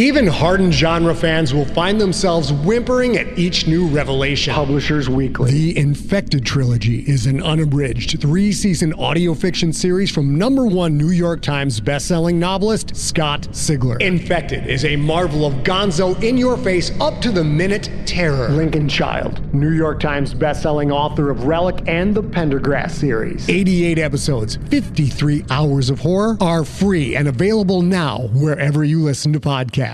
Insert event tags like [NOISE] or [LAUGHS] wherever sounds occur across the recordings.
Even hardened genre fans will find themselves whimpering at each new revelation. Publishers Weekly. The Infected Trilogy is an unabridged three season audio fiction series from number one New York Times bestselling novelist Scott Sigler. Infected is a marvel of gonzo in your face, up to the minute terror. Lincoln Child, New York Times bestselling author of Relic and the Pendergast series. 88 episodes, 53 hours of horror are free and available now wherever you listen to podcasts.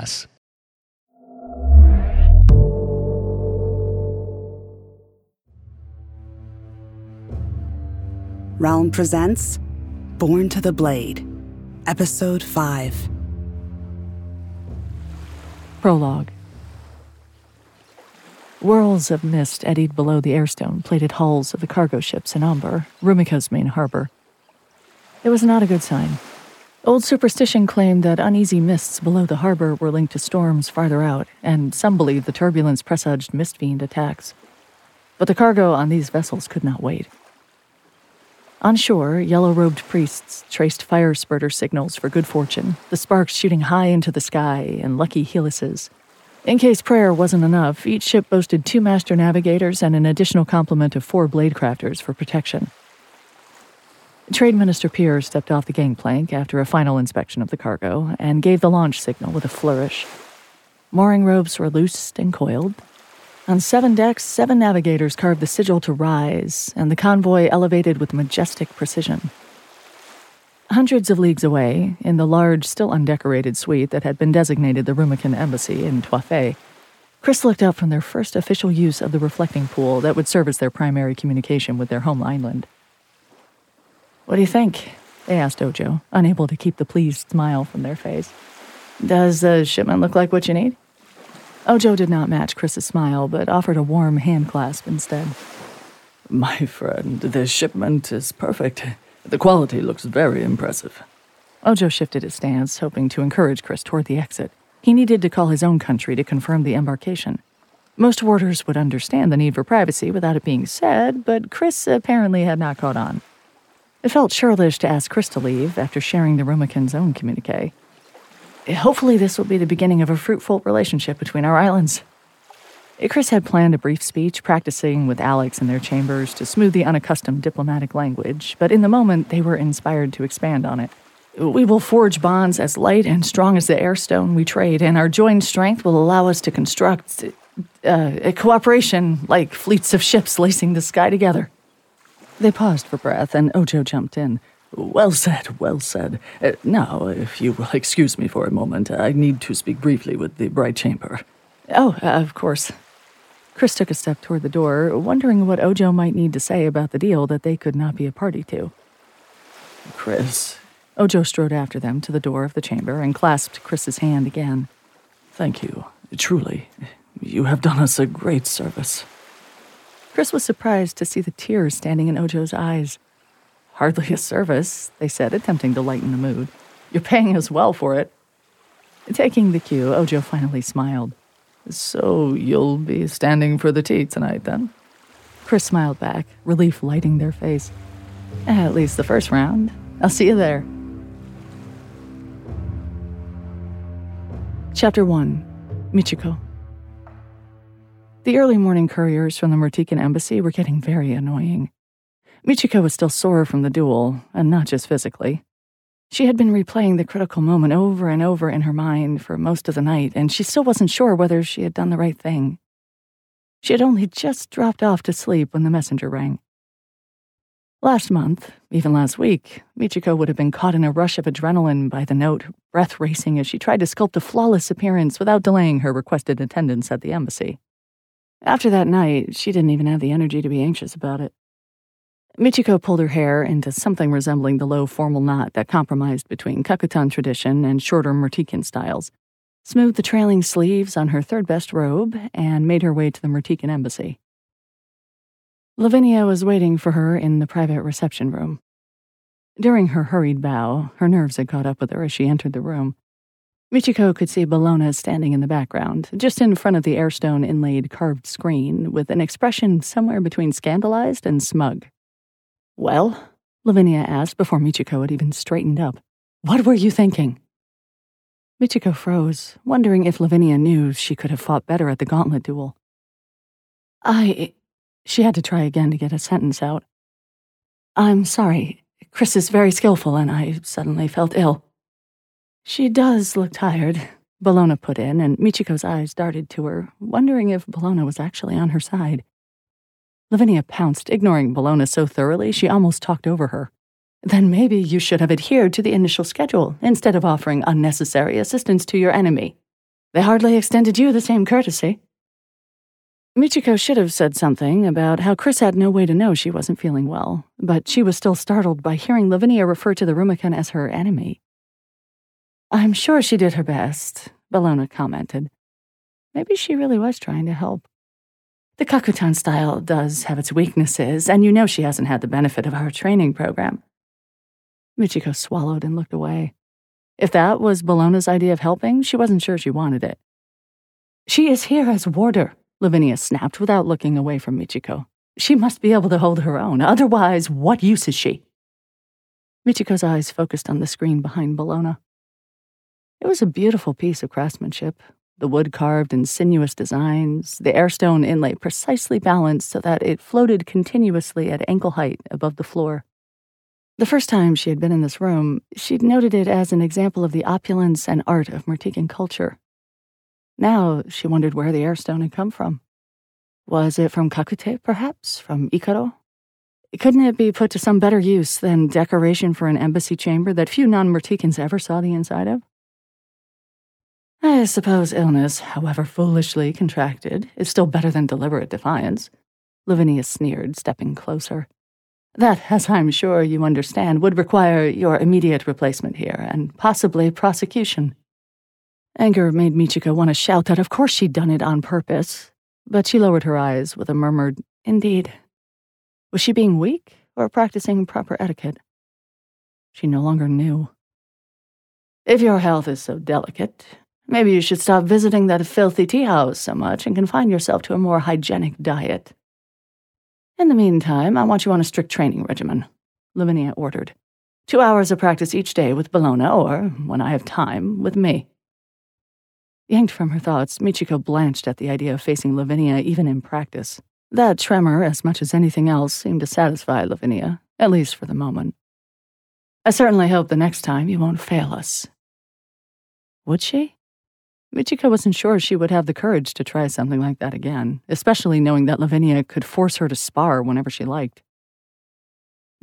Realm presents Born to the Blade, Episode 5. Prologue. Whirls of mist eddied below the airstone plated hulls of the cargo ships in Umber, Rumika's main harbor. It was not a good sign. Old superstition claimed that uneasy mists below the harbor were linked to storms farther out, and some believed the turbulence presaged mist fiend attacks. But the cargo on these vessels could not wait. On shore, yellow robed priests traced fire spurter signals for good fortune, the sparks shooting high into the sky in lucky helices. In case prayer wasn't enough, each ship boasted two master navigators and an additional complement of four blade crafters for protection. Trade Minister Pierre stepped off the gangplank after a final inspection of the cargo and gave the launch signal with a flourish. Mooring ropes were loosed and coiled, on seven decks, seven navigators carved the sigil to rise, and the convoy elevated with majestic precision. Hundreds of leagues away, in the large, still undecorated suite that had been designated the Rumikan Embassy in Twaa-Fei, Chris looked up from their first official use of the reflecting pool that would serve as their primary communication with their home island. What do you think? They asked Ojo, unable to keep the pleased smile from their face. Does the shipment look like what you need? Ojo did not match Chris's smile, but offered a warm hand clasp instead. My friend, the shipment is perfect. The quality looks very impressive. Ojo shifted his stance, hoping to encourage Chris toward the exit. He needed to call his own country to confirm the embarkation. Most warders would understand the need for privacy without it being said, but Chris apparently had not caught on. It felt churlish to ask Chris to leave after sharing the Rumikan's own communique. Hopefully, this will be the beginning of a fruitful relationship between our islands. Chris had planned a brief speech practicing with Alex in their chambers to smooth the unaccustomed diplomatic language, but in the moment they were inspired to expand on it. We will forge bonds as light and strong as the airstone we trade, and our joined strength will allow us to construct uh, a cooperation like fleets of ships lacing the sky together. They paused for breath, and Ojo jumped in. Well said, well said. Uh, now, if you will excuse me for a moment, I need to speak briefly with the Bright Chamber. Oh, uh, of course. Chris took a step toward the door, wondering what Ojo might need to say about the deal that they could not be a party to. Chris. Ojo strode after them to the door of the chamber and clasped Chris's hand again. Thank you. Truly, you have done us a great service. Chris was surprised to see the tears standing in Ojo's eyes. Hardly a service, they said, attempting to lighten the mood. You're paying us well for it. Taking the cue, Ojo finally smiled. So you'll be standing for the tea tonight, then? Chris smiled back, relief lighting their face. At least the first round. I'll see you there. Chapter 1 Michiko The early morning couriers from the Mertican embassy were getting very annoying. Michiko was still sore from the duel, and not just physically. She had been replaying the critical moment over and over in her mind for most of the night, and she still wasn't sure whether she had done the right thing. She had only just dropped off to sleep when the messenger rang. Last month, even last week, Michiko would have been caught in a rush of adrenaline by the note, breath racing as she tried to sculpt a flawless appearance without delaying her requested attendance at the embassy. After that night, she didn't even have the energy to be anxious about it. Michiko pulled her hair into something resembling the low formal knot that compromised between Kakutan tradition and shorter Mertican styles, smoothed the trailing sleeves on her third best robe, and made her way to the Mertican embassy. Lavinia was waiting for her in the private reception room. During her hurried bow, her nerves had caught up with her as she entered the room. Michiko could see Bellona standing in the background, just in front of the airstone inlaid carved screen, with an expression somewhere between scandalized and smug. Well? Lavinia asked before Michiko had even straightened up. What were you thinking? Michiko froze, wondering if Lavinia knew she could have fought better at the gauntlet duel. I. She had to try again to get a sentence out. I'm sorry. Chris is very skillful, and I suddenly felt ill. She does look tired, Bellona put in, and Michiko's eyes darted to her, wondering if Bellona was actually on her side. Lavinia pounced, ignoring Bellona so thoroughly she almost talked over her. Then maybe you should have adhered to the initial schedule instead of offering unnecessary assistance to your enemy. They hardly extended you the same courtesy. Michiko should have said something about how Chris had no way to know she wasn't feeling well, but she was still startled by hearing Lavinia refer to the Rumikan as her enemy. I'm sure she did her best, Bellona commented. Maybe she really was trying to help. The Kakutan style does have its weaknesses, and you know she hasn't had the benefit of our training program. Michiko swallowed and looked away. If that was Bellona's idea of helping, she wasn't sure she wanted it. She is here as warder, Lavinia snapped without looking away from Michiko. She must be able to hold her own, otherwise, what use is she? Michiko's eyes focused on the screen behind Bellona. It was a beautiful piece of craftsmanship, the wood carved and sinuous designs, the airstone inlay precisely balanced so that it floated continuously at ankle height above the floor. The first time she had been in this room, she'd noted it as an example of the opulence and art of Mertican culture. Now she wondered where the airstone had come from. Was it from Kakute, perhaps? From Ikaro? Couldn't it be put to some better use than decoration for an embassy chamber that few non Merticans ever saw the inside of? I suppose illness, however foolishly contracted, is still better than deliberate defiance. Lavinia sneered, stepping closer. That, as I'm sure you understand, would require your immediate replacement here, and possibly prosecution. Anger made Michiko want to shout that of course she'd done it on purpose, but she lowered her eyes with a murmured, Indeed. Was she being weak or practicing proper etiquette? She no longer knew. If your health is so delicate, Maybe you should stop visiting that filthy tea house so much and confine yourself to a more hygienic diet. In the meantime, I want you on a strict training regimen, Lavinia ordered. Two hours of practice each day with Bellona, or, when I have time, with me. Yanked from her thoughts, Michiko blanched at the idea of facing Lavinia even in practice. That tremor, as much as anything else, seemed to satisfy Lavinia, at least for the moment. I certainly hope the next time you won't fail us. Would she? Michiko wasn't sure she would have the courage to try something like that again, especially knowing that Lavinia could force her to spar whenever she liked.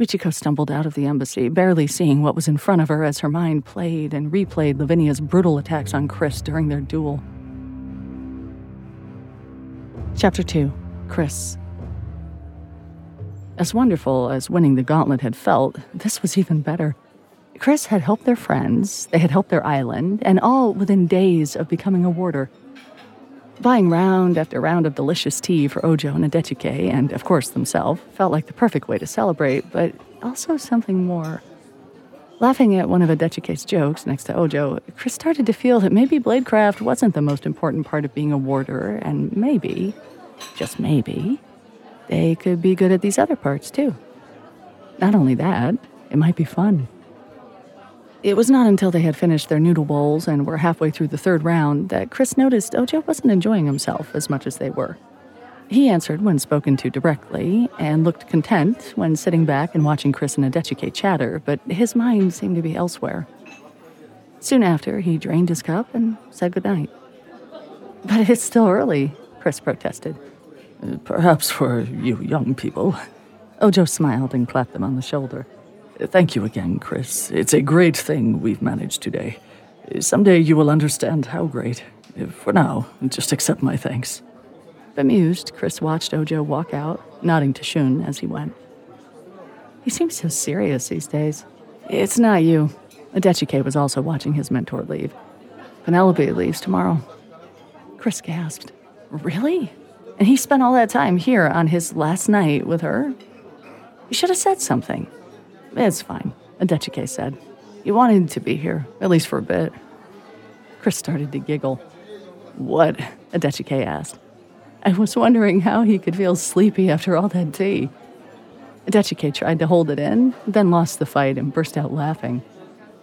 Michiko stumbled out of the embassy, barely seeing what was in front of her as her mind played and replayed Lavinia's brutal attacks on Chris during their duel. Chapter 2 Chris As wonderful as winning the gauntlet had felt, this was even better. Chris had helped their friends, they had helped their island, and all within days of becoming a warder. Buying round after round of delicious tea for Ojo and Adechike, and of course themselves, felt like the perfect way to celebrate, but also something more. Laughing at one of Adechike's jokes next to Ojo, Chris started to feel that maybe Bladecraft wasn't the most important part of being a warder, and maybe, just maybe, they could be good at these other parts too. Not only that, it might be fun. It was not until they had finished their noodle bowls and were halfway through the third round that Chris noticed Ojo wasn't enjoying himself as much as they were. He answered when spoken to directly and looked content when sitting back and watching Chris and Adechike chatter, but his mind seemed to be elsewhere. Soon after, he drained his cup and said goodnight. But it's still early, Chris protested. Perhaps for you young people. Ojo smiled and clapped him on the shoulder. Thank you again, Chris. It's a great thing we've managed today. Someday you will understand how great. For now, just accept my thanks. Bemused, Chris watched Ojo walk out, nodding to Shun as he went. He seems so serious these days. It's not you. Adechike was also watching his mentor leave. Penelope leaves tomorrow. Chris gasped. Really? And he spent all that time here on his last night with her? You should have said something. It's fine, Adechike said. You wanted to be here, at least for a bit. Chris started to giggle. What? Adechike asked. I was wondering how he could feel sleepy after all that tea. Adechike tried to hold it in, then lost the fight and burst out laughing.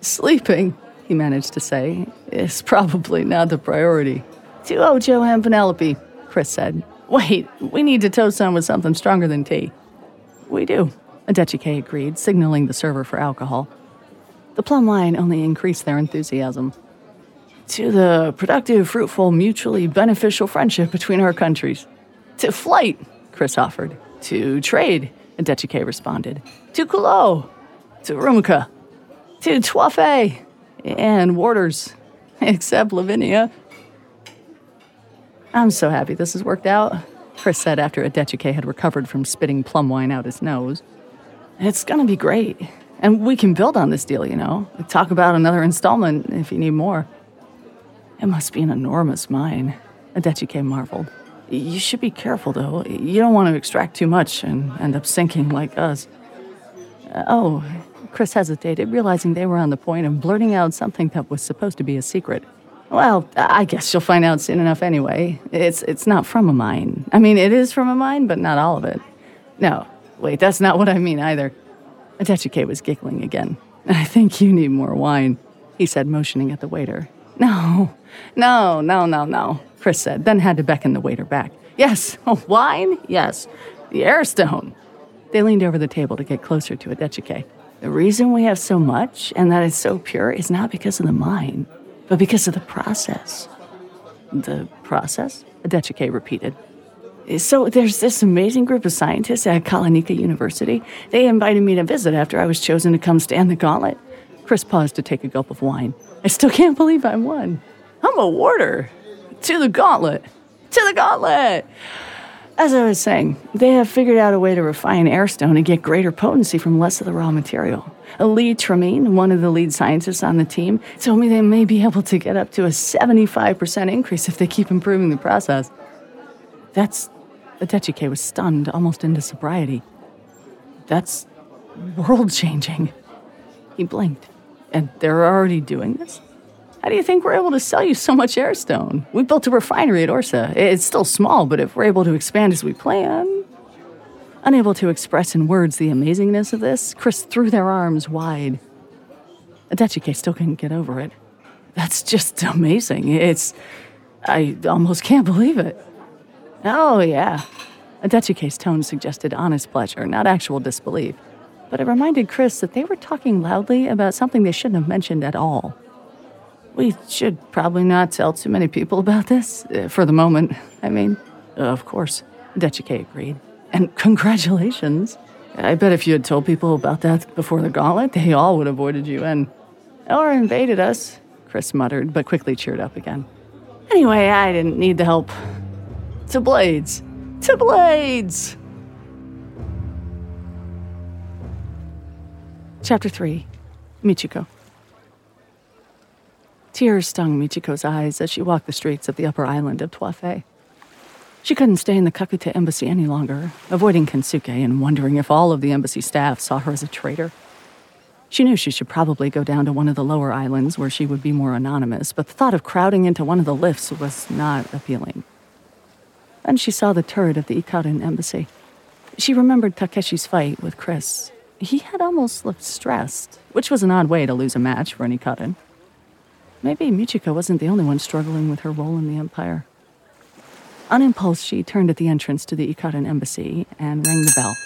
Sleeping, he managed to say, is probably not the priority. To Ojo and Penelope, Chris said. Wait, we need to toast them with something stronger than tea. We do, Adechike agreed, signaling the server for alcohol. The plum wine only increased their enthusiasm to the productive, fruitful, mutually beneficial friendship between our countries. To flight, Chris offered. To trade, Adechike responded. To Kulo. To Rumika. To Twaa-Fei, And Warders. [LAUGHS] Except Lavinia. I'm so happy this has worked out, Chris said after Adechike had recovered from spitting plum wine out his nose. It's gonna be great. And we can build on this deal, you know. Talk about another installment if you need more. It must be an enormous mine, Adechike marveled. You should be careful, though. You don't want to extract too much and end up sinking like us. Uh, oh, Chris hesitated, realizing they were on the point of blurting out something that was supposed to be a secret. Well, I guess you'll find out soon enough anyway. It's, it's not from a mine. I mean, it is from a mine, but not all of it. No, wait, that's not what I mean either. Adechike was giggling again. I think you need more wine, he said, motioning at the waiter. No, no, no, no, no, Chris said, then had to beckon the waiter back. Yes, [LAUGHS] wine? Yes. The Airstone. They leaned over the table to get closer to Adechike. The reason we have so much and that it's so pure is not because of the mine, but because of the process. The process? Adechike repeated. So there's this amazing group of scientists at Kalanika University. They invited me to visit after I was chosen to come stand the gauntlet. Chris paused to take a gulp of wine. I still can't believe I won. I'm a warder. To the gauntlet. To the gauntlet. As I was saying, they have figured out a way to refine airstone and get greater potency from less of the raw material. Lee Tremaine, one of the lead scientists on the team, told me they may be able to get up to a 75% increase if they keep improving the process. That's. Adechike was stunned almost into sobriety. That's world changing. He blinked. And they're already doing this? How do you think we're able to sell you so much airstone? We built a refinery at Orsa. It's still small, but if we're able to expand as we plan. Unable to express in words the amazingness of this, Chris threw their arms wide. Adechike still couldn't get over it. That's just amazing. It's. I almost can't believe it. Oh, yeah. Adechike's tone suggested honest pleasure, not actual disbelief. But it reminded Chris that they were talking loudly about something they shouldn't have mentioned at all. We should probably not tell too many people about this, uh, for the moment. I mean, uh, of course, Adechike agreed. And congratulations. I bet if you had told people about that before the gauntlet, they all would have avoided you and. or invaded us, Chris muttered, but quickly cheered up again. Anyway, I didn't need the help. To Blades! To Blades! Chapter 3 Michiko. Tears stung Michiko's eyes as she walked the streets of the upper island of Twaa-Fei. She couldn't stay in the Kakute embassy any longer, avoiding Kensuke and wondering if all of the embassy staff saw her as a traitor. She knew she should probably go down to one of the lower islands where she would be more anonymous, but the thought of crowding into one of the lifts was not appealing. Then she saw the turret of the Ikaran embassy. She remembered Takeshi's fight with Chris. He had almost looked stressed, which was an odd way to lose a match for an Ikaran. Maybe Michiko wasn't the only one struggling with her role in the Empire. On impulse, she turned at the entrance to the Ikaran embassy and rang the bell.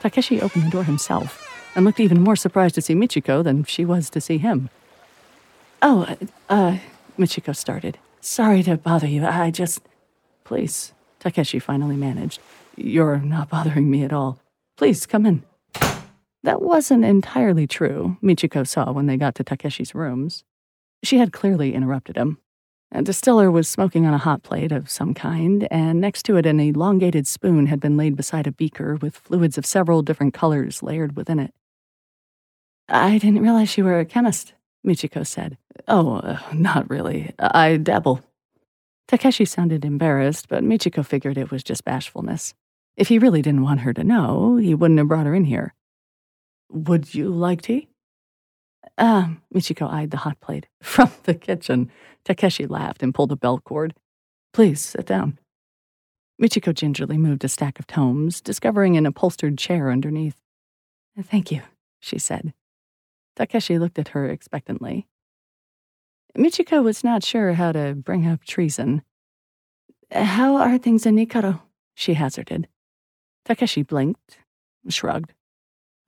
Takeshi opened the door himself and looked even more surprised to see Michiko than she was to see him. Oh, uh, Michiko started. Sorry to bother you. I just. Please, Takeshi finally managed. You're not bothering me at all. Please, come in. That wasn't entirely true, Michiko saw when they got to Takeshi's rooms. She had clearly interrupted him. A distiller was smoking on a hot plate of some kind, and next to it, an elongated spoon had been laid beside a beaker with fluids of several different colors layered within it. I didn't realize you were a chemist, Michiko said. Oh, uh, not really. I dabble. Takeshi sounded embarrassed, but Michiko figured it was just bashfulness. If he really didn't want her to know, he wouldn't have brought her in here. Would you like tea? Um, Michiko eyed the hot plate. [LAUGHS] From the kitchen. Takeshi laughed and pulled a bell cord. Please, sit down. Michiko gingerly moved a stack of tomes, discovering an upholstered chair underneath. Thank you, she said. Takeshi looked at her expectantly. Michiko was not sure how to bring up treason. How are things in Ikaro? she hazarded. Takeshi blinked, shrugged.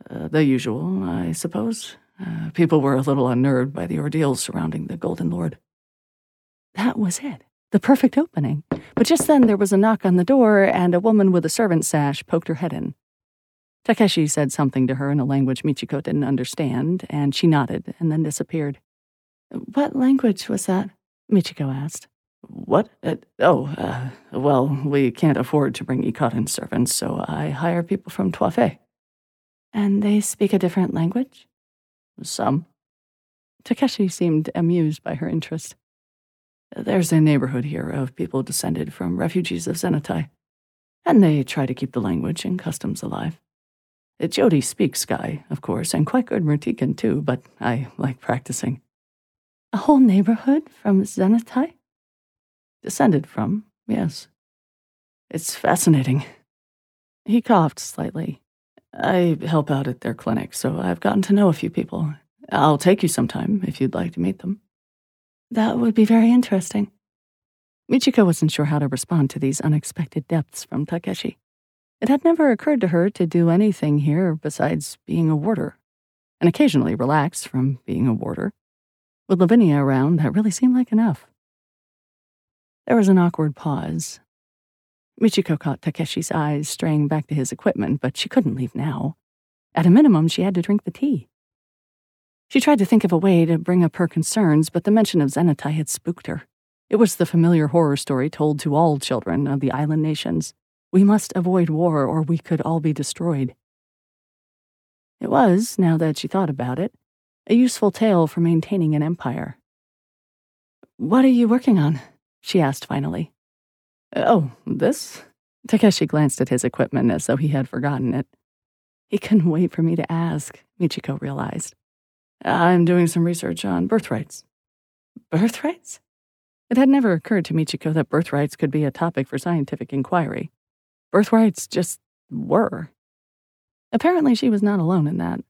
Uh, the usual, I suppose. Uh, people were a little unnerved by the ordeals surrounding the Golden Lord. That was it. The perfect opening. But just then there was a knock on the door, and a woman with a servant sash poked her head in. Takeshi said something to her in a language Michiko didn't understand, and she nodded and then disappeared. What language was that? Michiko asked. What? Uh, oh, uh, well, we can't afford to bring Ikaran servants, so I hire people from Twaa-Fei. And they speak a different language? Some. Takeshi seemed amused by her interest. There's a neighborhood here of people descended from refugees of Zenatai, and they try to keep the language and customs alive. Jody speaks Sky, of course, and quite good Mertican too, but I like practicing. A whole neighborhood from Zenatai? Descended from, yes. It's fascinating. He coughed slightly. I help out at their clinic, so I've gotten to know a few people. I'll take you sometime if you'd like to meet them. That would be very interesting. Michiko wasn't sure how to respond to these unexpected depths from Takeshi. It had never occurred to her to do anything here besides being a warder, and occasionally relax from being a warder. With Lavinia around, that really seemed like enough. There was an awkward pause. Michiko caught Takeshi's eyes straying back to his equipment, but she couldn't leave now. At a minimum, she had to drink the tea. She tried to think of a way to bring up her concerns, but the mention of Zenatai had spooked her. It was the familiar horror story told to all children of the island nations. We must avoid war or we could all be destroyed. It was, now that she thought about it, a useful tale for maintaining an empire. What are you working on? she asked finally. Oh, this? Takeshi glanced at his equipment as though he had forgotten it. He couldn't wait for me to ask, Michiko realized. I'm doing some research on birthrights. Birthrights? It had never occurred to Michiko that birthrights could be a topic for scientific inquiry. Birthrights just were. Apparently, she was not alone in that.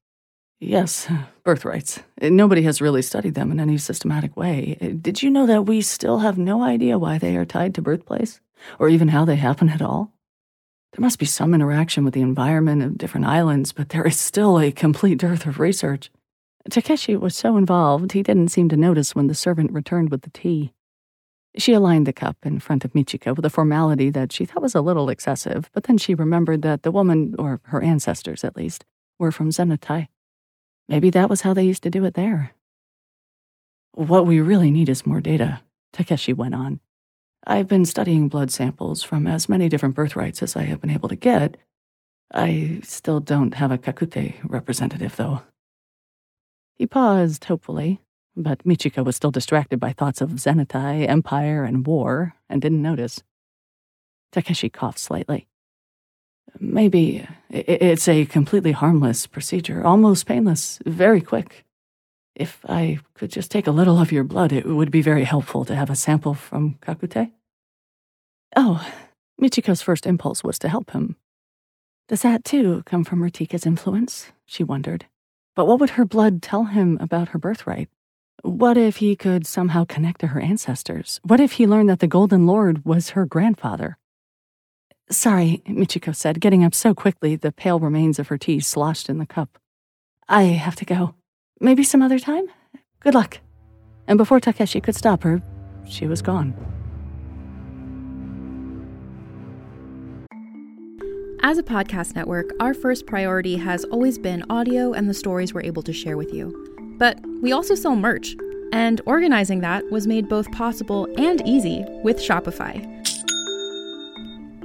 Yes, birthrights. Nobody has really studied them in any systematic way. Did you know that we still have no idea why they are tied to birthplace, or even how they happen at all? There must be some interaction with the environment of different islands, but there is still a complete dearth of research. Takeshi was so involved he didn't seem to notice when the servant returned with the tea. She aligned the cup in front of Michiko with a formality that she thought was a little excessive, but then she remembered that the woman, or her ancestors at least, were from Zenatai. Maybe that was how they used to do it there. What we really need is more data, Takeshi went on. I've been studying blood samples from as many different birthrights as I have been able to get. I still don't have a Kakute representative, though. He paused hopefully, but Michiko was still distracted by thoughts of Zenatai, Empire, and war, and didn't notice. Takeshi coughed slightly. Maybe it's a completely harmless procedure, almost painless, very quick. If I could just take a little of your blood, it would be very helpful to have a sample from Kakute. Oh, Michiko's first impulse was to help him. Does that too come from Mertika's influence? She wondered. But what would her blood tell him about her birthright? What if he could somehow connect to her ancestors? What if he learned that the Golden Lord was her grandfather? Sorry, Michiko said, getting up so quickly the pale remains of her tea sloshed in the cup. I have to go. Maybe some other time? Good luck. And before Takeshi could stop her, she was gone. As a podcast network, our first priority has always been audio and the stories we're able to share with you. But we also sell merch, and organizing that was made both possible and easy with Shopify.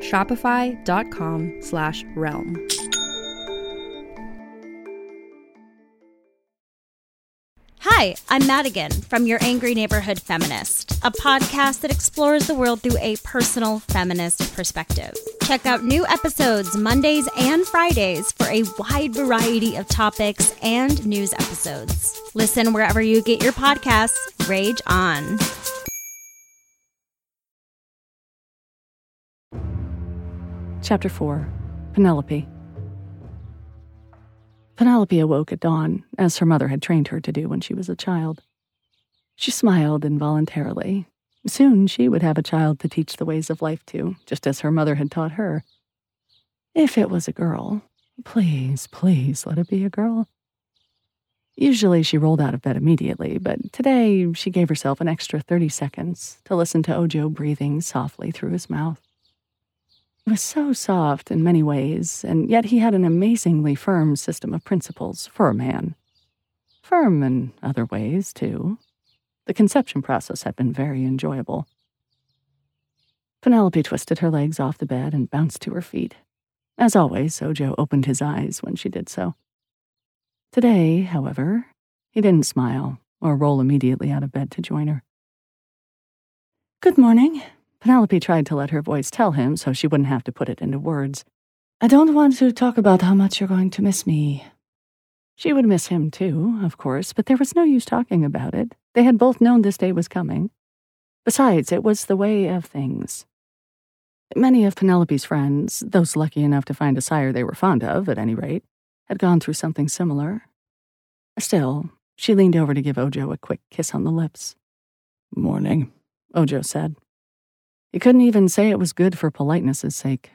Shopify.com slash realm. Hi, I'm Madigan from Your Angry Neighborhood Feminist, a podcast that explores the world through a personal feminist perspective. Check out new episodes Mondays and Fridays for a wide variety of topics and news episodes. Listen wherever you get your podcasts. Rage on. Chapter 4 Penelope. Penelope awoke at dawn, as her mother had trained her to do when she was a child. She smiled involuntarily. Soon she would have a child to teach the ways of life to, just as her mother had taught her. If it was a girl, please, please let it be a girl. Usually she rolled out of bed immediately, but today she gave herself an extra 30 seconds to listen to Ojo breathing softly through his mouth. He was so soft in many ways, and yet he had an amazingly firm system of principles for a man. Firm in other ways, too. The conception process had been very enjoyable. Penelope twisted her legs off the bed and bounced to her feet. As always, Ojo opened his eyes when she did so. Today, however, he didn't smile or roll immediately out of bed to join her. Good morning, Penelope tried to let her voice tell him so she wouldn't have to put it into words. I don't want to talk about how much you're going to miss me. She would miss him too, of course, but there was no use talking about it. They had both known this day was coming. Besides, it was the way of things. Many of Penelope's friends, those lucky enough to find a sire they were fond of, at any rate, had gone through something similar. Still, she leaned over to give Ojo a quick kiss on the lips. Morning, Ojo said. He couldn't even say it was good for politeness' sake.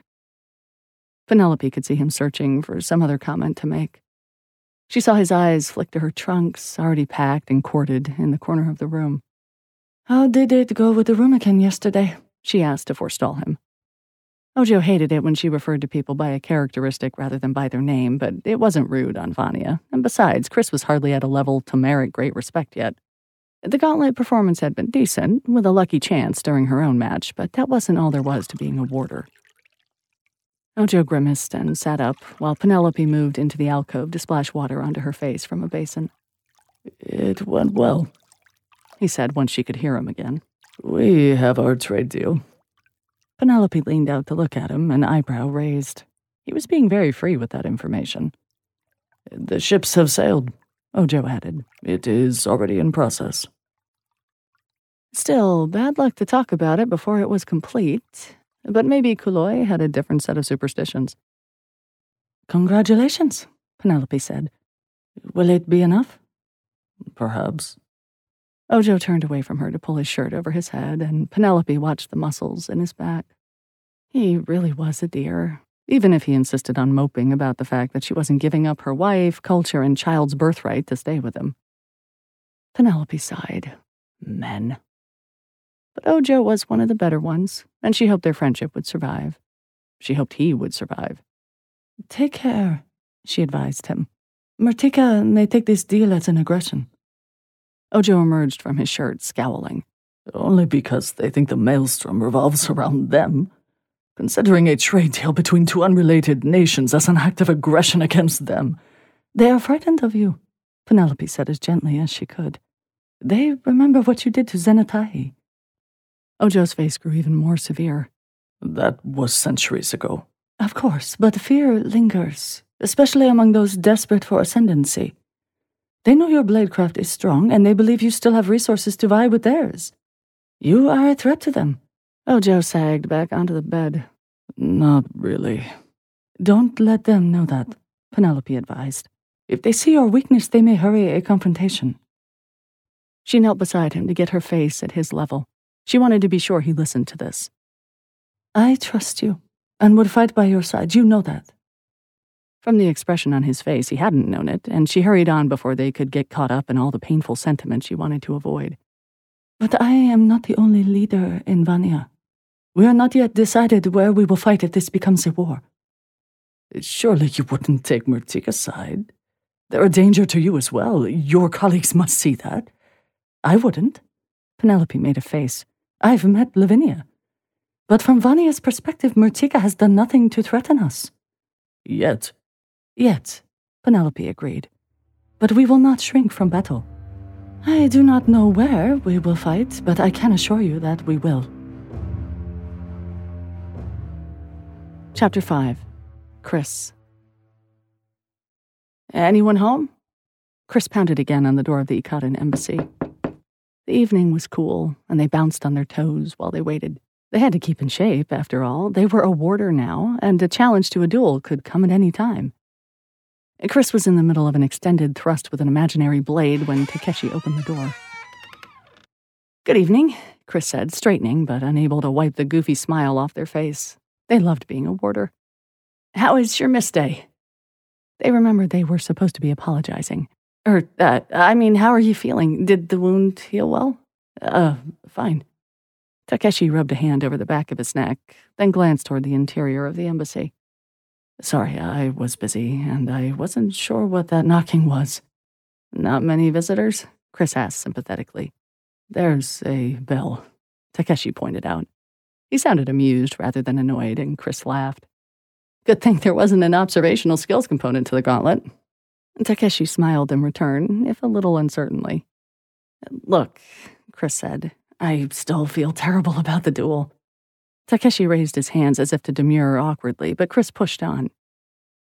Penelope could see him searching for some other comment to make. She saw his eyes flick to her trunks, already packed and corded, in the corner of the room. How did it go with the Rumikan yesterday? she asked to forestall him. Ojo hated it when she referred to people by a characteristic rather than by their name, but it wasn't rude on Vanya, and besides, Chris was hardly at a level to merit great respect yet. The gauntlet performance had been decent, with a lucky chance during her own match, but that wasn't all there was to being a warder. Ojo grimaced and sat up, while Penelope moved into the alcove to splash water onto her face from a basin. It went well, he said once she could hear him again. We have our trade deal. Penelope leaned out to look at him, an eyebrow raised. He was being very free with that information. The ships have sailed, Ojo added. It is already in process. Still, bad luck to talk about it before it was complete. But maybe Kuloi had a different set of superstitions. Congratulations, Penelope said. Will it be enough? Perhaps. Ojo turned away from her to pull his shirt over his head, and Penelope watched the muscles in his back. He really was a dear, even if he insisted on moping about the fact that she wasn't giving up her wife, culture, and child's birthright to stay with him. Penelope sighed. Men. But Ojo was one of the better ones, and she hoped their friendship would survive. She hoped he would survive. Take care, she advised him. Mertika may take this deal as an aggression. Ojo emerged from his shirt, scowling. Only because they think the maelstrom revolves around them. Considering a trade deal between two unrelated nations as an act of aggression against them. They are frightened of you, Penelope said as gently as she could. They remember what you did to Zenatai. Ojo's face grew even more severe. That was centuries ago. Of course, but fear lingers, especially among those desperate for ascendancy. They know your bladecraft is strong, and they believe you still have resources to vie with theirs. You are a threat to them. Ojo sagged back onto the bed. Not really. Don't let them know that, Penelope advised. If they see your weakness, they may hurry a confrontation. She knelt beside him to get her face at his level. She wanted to be sure he listened to this. I trust you, and would fight by your side. You know that. From the expression on his face, he hadn't known it, and she hurried on before they could get caught up in all the painful sentiments she wanted to avoid. But I am not the only leader in Vania. We are not yet decided where we will fight if this becomes a war. Surely you wouldn't take Mertika's side. They're a danger to you as well. Your colleagues must see that. I wouldn't. Penelope made a face. I've met Lavinia. But from Vania's perspective, Mertika has done nothing to threaten us. Yet. Yet, Penelope agreed. But we will not shrink from battle. I do not know where we will fight, but I can assure you that we will. Chapter 5 Chris. Anyone home? Chris pounded again on the door of the Ikaran embassy. The evening was cool, and they bounced on their toes while they waited. They had to keep in shape, after all. They were a warder now, and a challenge to a duel could come at any time. Chris was in the middle of an extended thrust with an imaginary blade when Takeshi opened the door. Good evening, Chris said, straightening, but unable to wipe the goofy smile off their face. They loved being a warder. How is your miss day? They remembered they were supposed to be apologizing. Er, uh, I mean, how are you feeling? Did the wound heal well? Uh, fine. Takeshi rubbed a hand over the back of his neck, then glanced toward the interior of the embassy. Sorry, I was busy, and I wasn't sure what that knocking was. Not many visitors? Chris asked sympathetically. There's a bell, Takeshi pointed out. He sounded amused rather than annoyed, and Chris laughed. Good thing there wasn't an observational skills component to the gauntlet. Takeshi smiled in return, if a little uncertainly. Look, Chris said, I still feel terrible about the duel. Takeshi raised his hands as if to demur awkwardly, but Chris pushed on.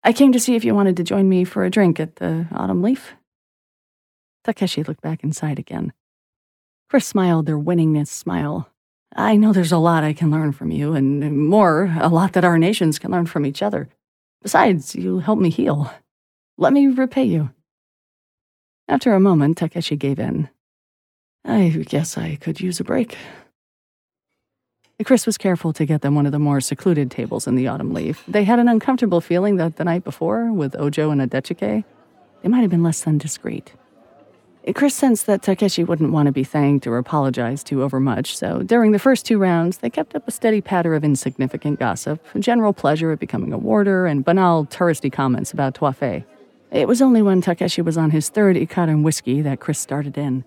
I came to see if you wanted to join me for a drink at the Autumn Leaf. Takeshi looked back inside again. Chris smiled their winningness smile. I know there's a lot I can learn from you, and more, a lot that our nations can learn from each other. Besides, you helped me heal. Let me repay you. After a moment, Takeshi gave in. I guess I could use a break. Chris was careful to get them one of the more secluded tables in the autumn leaf. They had an uncomfortable feeling that the night before, with Ojo and Adechike, they might have been less than discreet. Chris sensed that Takeshi wouldn't want to be thanked or apologized to overmuch, so during the first two rounds, they kept up a steady patter of insignificant gossip, general pleasure at becoming a warder, and banal touristy comments about Twaa-Fei. It was only when Takeshi was on his third Ikaran whiskey that Chris started in.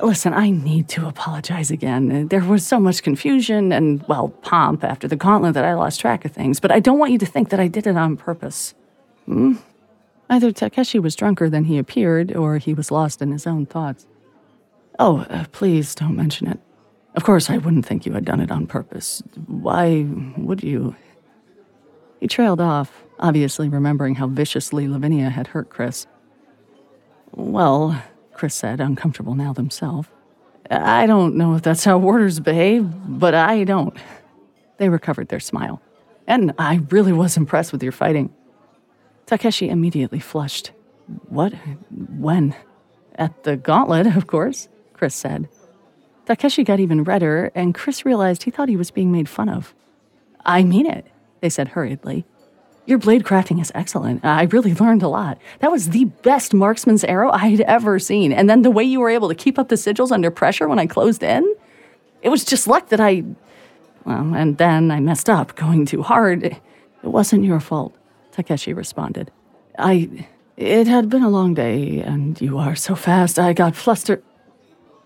Listen, I need to apologize again. There was so much confusion and, well, pomp after the gauntlet that I lost track of things, but I don't want you to think that I did it on purpose. Hmm? Either Takeshi was drunker than he appeared, or he was lost in his own thoughts. Oh, uh, please don't mention it. Of course, I wouldn't think you had done it on purpose. Why would you? He trailed off, obviously remembering how viciously Lavinia had hurt Chris. Well, Chris said, uncomfortable now themselves. I don't know if that's how warders behave, but I don't. They recovered their smile. And I really was impressed with your fighting. Takeshi immediately flushed. What? When? At the gauntlet, of course, Chris said. Takeshi got even redder, and Chris realized he thought he was being made fun of. I mean it, they said hurriedly. Your blade crafting is excellent. I really learned a lot. That was the best marksman's arrow I had ever seen. And then the way you were able to keep up the sigils under pressure when I closed in, it was just luck that I. Well, and then I messed up going too hard. It wasn't your fault, Takeshi responded. I. It had been a long day, and you are so fast, I got flustered.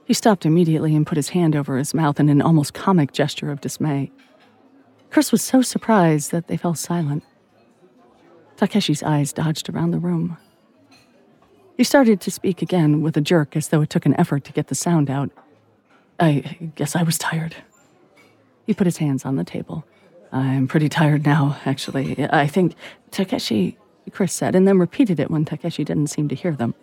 He stopped immediately and put his hand over his mouth in an almost comic gesture of dismay. Chris was so surprised that they fell silent. Takeshi's eyes dodged around the room. He started to speak again with a jerk as though it took an effort to get the sound out. I guess I was tired. He put his hands on the table. I'm pretty tired now, actually. I think Takeshi, Chris said, and then repeated it when Takeshi didn't seem to hear them.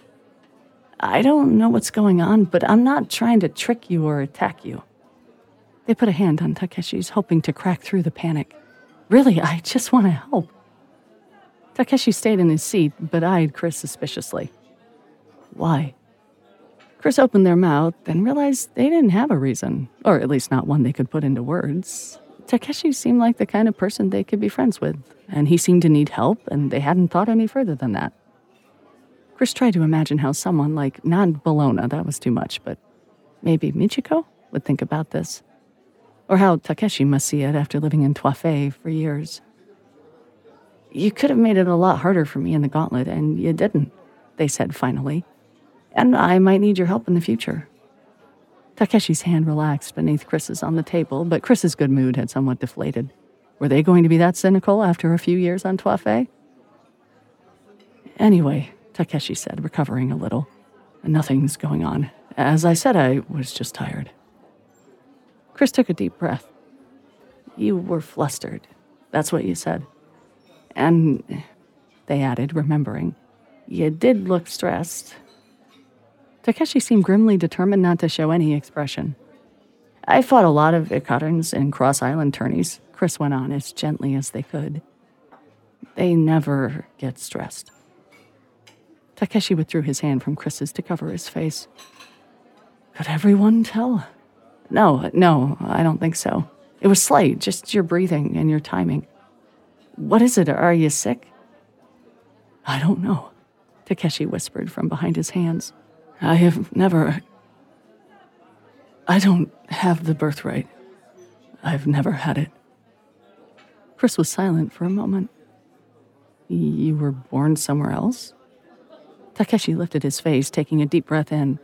I don't know what's going on, but I'm not trying to trick you or attack you. They put a hand on Takeshi's, hoping to crack through the panic. Really, I just want to help. Takeshi stayed in his seat, but eyed Chris suspiciously. Why? Chris opened their mouth and realized they didn't have a reason, or at least not one they could put into words. Takeshi seemed like the kind of person they could be friends with, and he seemed to need help, and they hadn't thought any further than that. Chris tried to imagine how someone like, not Bellona, that was too much, but maybe Michiko would think about this. Or how Takeshi must see it after living in Twaa-Fei for years. You could have made it a lot harder for me in the gauntlet, and you didn't, they said finally. And I might need your help in the future. Takeshi's hand relaxed beneath Chris's on the table, but Chris's good mood had somewhat deflated. Were they going to be that cynical after a few years on Twaa-Fei? Anyway, Takeshi said, recovering a little. Nothing's going on. As I said, I was just tired. Chris took a deep breath. You were flustered. That's what you said. And they added, remembering, you did look stressed. Takeshi seemed grimly determined not to show any expression. I fought a lot of Ikarans and Cross Island tourneys, Chris went on as gently as they could. They never get stressed. Takeshi withdrew his hand from Chris's to cover his face. Could everyone tell? No, no, I don't think so. It was slight, just your breathing and your timing. What is it? Are you sick? I don't know, Takeshi whispered from behind his hands. I have never. I don't have the birthright. I've never had it. Chris was silent for a moment. You were born somewhere else? Takeshi lifted his face, taking a deep breath in.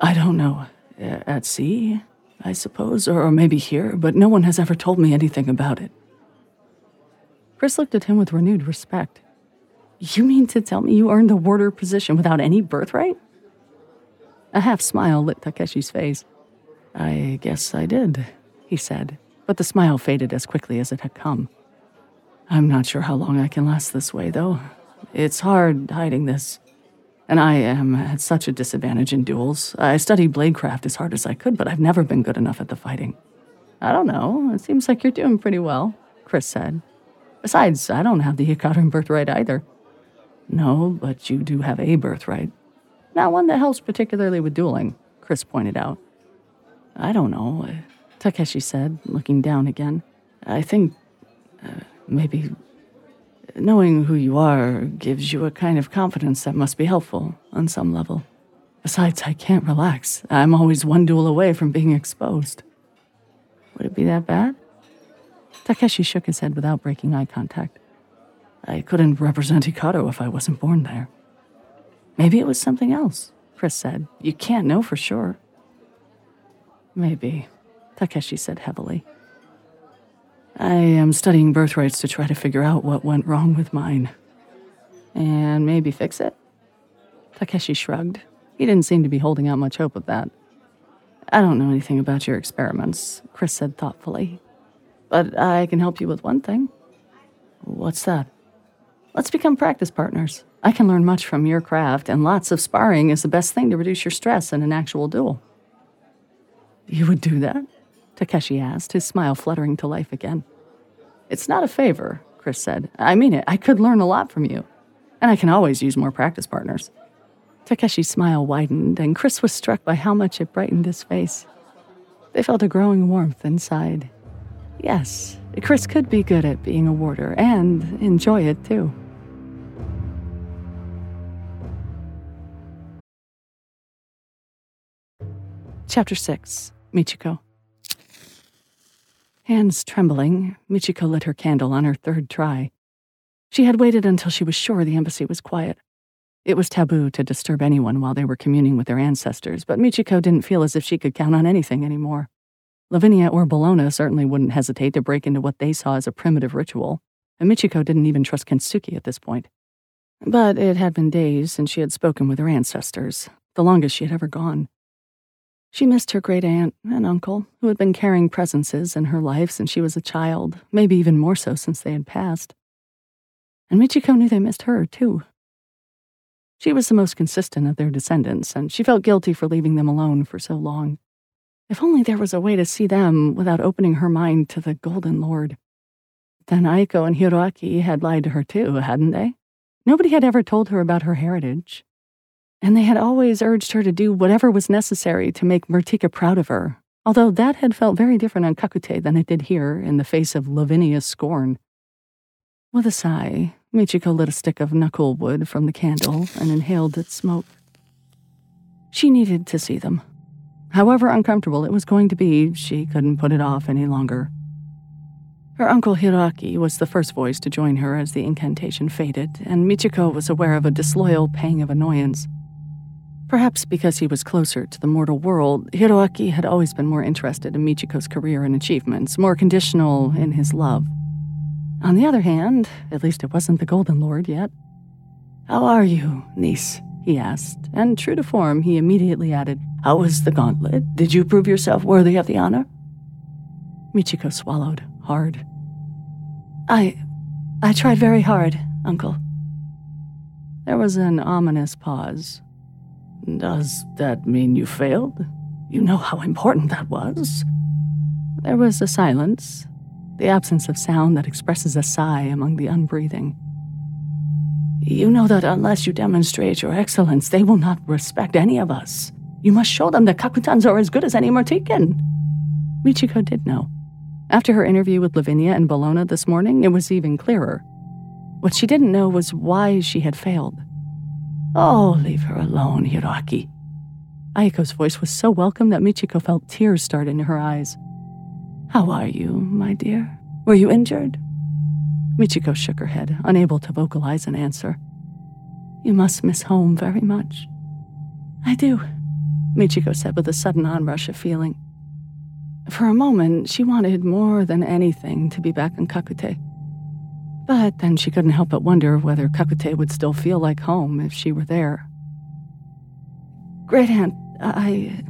I don't know. Uh, at sea, I suppose, or maybe here, but no one has ever told me anything about it. Chris looked at him with renewed respect. You mean to tell me you earned the warder position without any birthright? A half smile lit Takeshi's face. I guess I did, he said, but the smile faded as quickly as it had come. I'm not sure how long I can last this way, though. It's hard hiding this. And I am at such a disadvantage in duels. I studied bladecraft as hard as I could, but I've never been good enough at the fighting. I don't know. It seems like you're doing pretty well, Chris said, Besides, I don't have the Ikaran birthright either. No, but you do have a birthright. Not one that helps particularly with dueling, Chris pointed out. I don't know, Takeshi said, looking down again. I think uh, maybe knowing who you are gives you a kind of confidence that must be helpful on some level. Besides, I can't relax. I'm always one duel away from being exposed. Would it be that bad? Takeshi shook his head without breaking eye contact. I couldn't represent Ikaro if I wasn't born there. Maybe it was something else, Chris said. You can't know for sure. Maybe, Takeshi said heavily. I am studying birthrights to try to figure out what went wrong with mine. And maybe fix it? Takeshi shrugged. He didn't seem to be holding out much hope of that. I don't know anything about your experiments, Chris said thoughtfully. But I can help you with one thing. What's that? Let's become practice partners. I can learn much from your craft, and lots of sparring is the best thing to reduce your stress in an actual duel. You would do that? Takeshi asked, his smile fluttering to life again. It's not a favor, Chris said. I mean it, I could learn a lot from you. And I can always use more practice partners. Takeshi's smile widened, and Chris was struck by how much it brightened his face. They felt a growing warmth inside. Yes, Chris could be good at being a warder and enjoy it too. Chapter 6 Michiko. Hands trembling, Michiko lit her candle on her third try. She had waited until she was sure the embassy was quiet. It was taboo to disturb anyone while they were communing with their ancestors, but Michiko didn't feel as if she could count on anything anymore. Lavinia or Bellona certainly wouldn't hesitate to break into what they saw as a primitive ritual, and Michiko didn't even trust Kensuke at this point. But it had been days since she had spoken with her ancestors, the longest she had ever gone. She missed her great aunt and uncle, who had been carrying presences in her life since she was a child, maybe even more so since they had passed. And Michiko knew they missed her, too. She was the most consistent of their descendants, and she felt guilty for leaving them alone for so long. If only there was a way to see them without opening her mind to the Golden Lord. Then Aiko and Hiroaki had lied to her too, hadn't they? Nobody had ever told her about her heritage and they had always urged her to do whatever was necessary to make Mertika proud of her, although that had felt very different on Kakute than it did here in the face of Lavinia's scorn. With a sigh, Michiko lit a stick of knuckle wood from the candle and inhaled its smoke. She needed to see them. However uncomfortable it was going to be, she couldn't put it off any longer. Her uncle Hiroaki was the first voice to join her as the incantation faded, and Michiko was aware of a disloyal pang of annoyance. Perhaps because he was closer to the mortal world, Hiroaki had always been more interested in Michiko's career and achievements, more conditional in his love. On the other hand, at least it wasn't the Golden Lord yet. How are you, niece? he asked, and true to form, he immediately added, How was the gauntlet? Did you prove yourself worthy of the honor? Michiko swallowed hard. I. I tried very hard, Uncle. There was an ominous pause. Does that mean you failed? You know how important that was. There was a silence, the absence of sound that expresses a sigh among the unbreathing. You know that unless you demonstrate your excellence, they will not respect any of us. You must show them that Kakutans are as good as any Mertikan. Michiko did know. After her interview with Lavinia and Bellona this morning, it was even clearer. What she didn't know was why she had failed. Oh, leave her alone, Hiroaki. Aiko's voice was so welcome that Michiko felt tears start into her eyes. How are you, my dear? Were you injured? Michiko shook her head, unable to vocalize an answer. You must miss home very much. I do, Michiko said with a sudden onrush of feeling. For a moment, she wanted more than anything to be back in Kakute. But then she couldn't help but wonder whether Kakute would still feel like home if she were there. Great Aunt, I.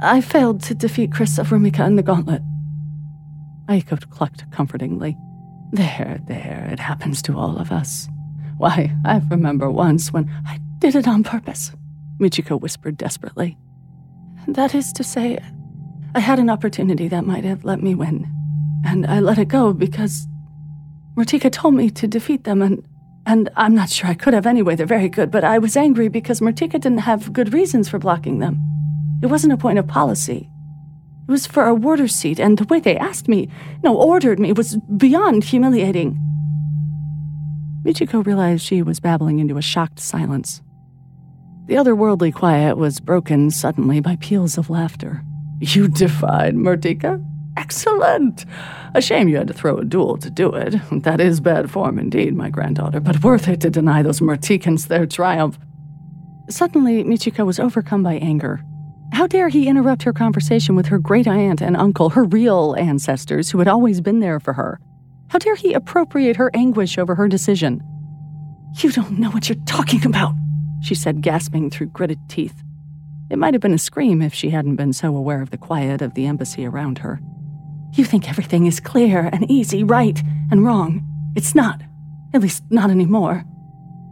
I failed to defeat Chris of Rumika in the gauntlet. Aiko clucked comfortingly. There, there, it happens to all of us. Why, I remember once when I did it on purpose, Michiko whispered desperately. That is to say, I had an opportunity that might have let me win, and I let it go because Mertika told me to defeat them, and and I'm not sure I could have anyway. They're very good, but I was angry because Mertika didn't have good reasons for blocking them. It wasn't a point of policy. It was for a warder seat, and the way they asked me, no, ordered me, was beyond humiliating. Michiko realized she was babbling into a shocked silence. The otherworldly quiet was broken suddenly by peals of laughter. You defied Mertika? Excellent! A shame you had to throw a duel to do it. That is bad form indeed, my granddaughter, but worth it to deny those Mertikans their triumph. Suddenly, Michiko was overcome by anger. How dare he interrupt her conversation with her great aunt and uncle, her real ancestors who had always been there for her? How dare he appropriate her anguish over her decision? You don't know what you're talking about, she said, gasping through gritted teeth. It might have been a scream if she hadn't been so aware of the quiet of the embassy around her. You think everything is clear and easy, right and wrong. It's not. At least, not anymore.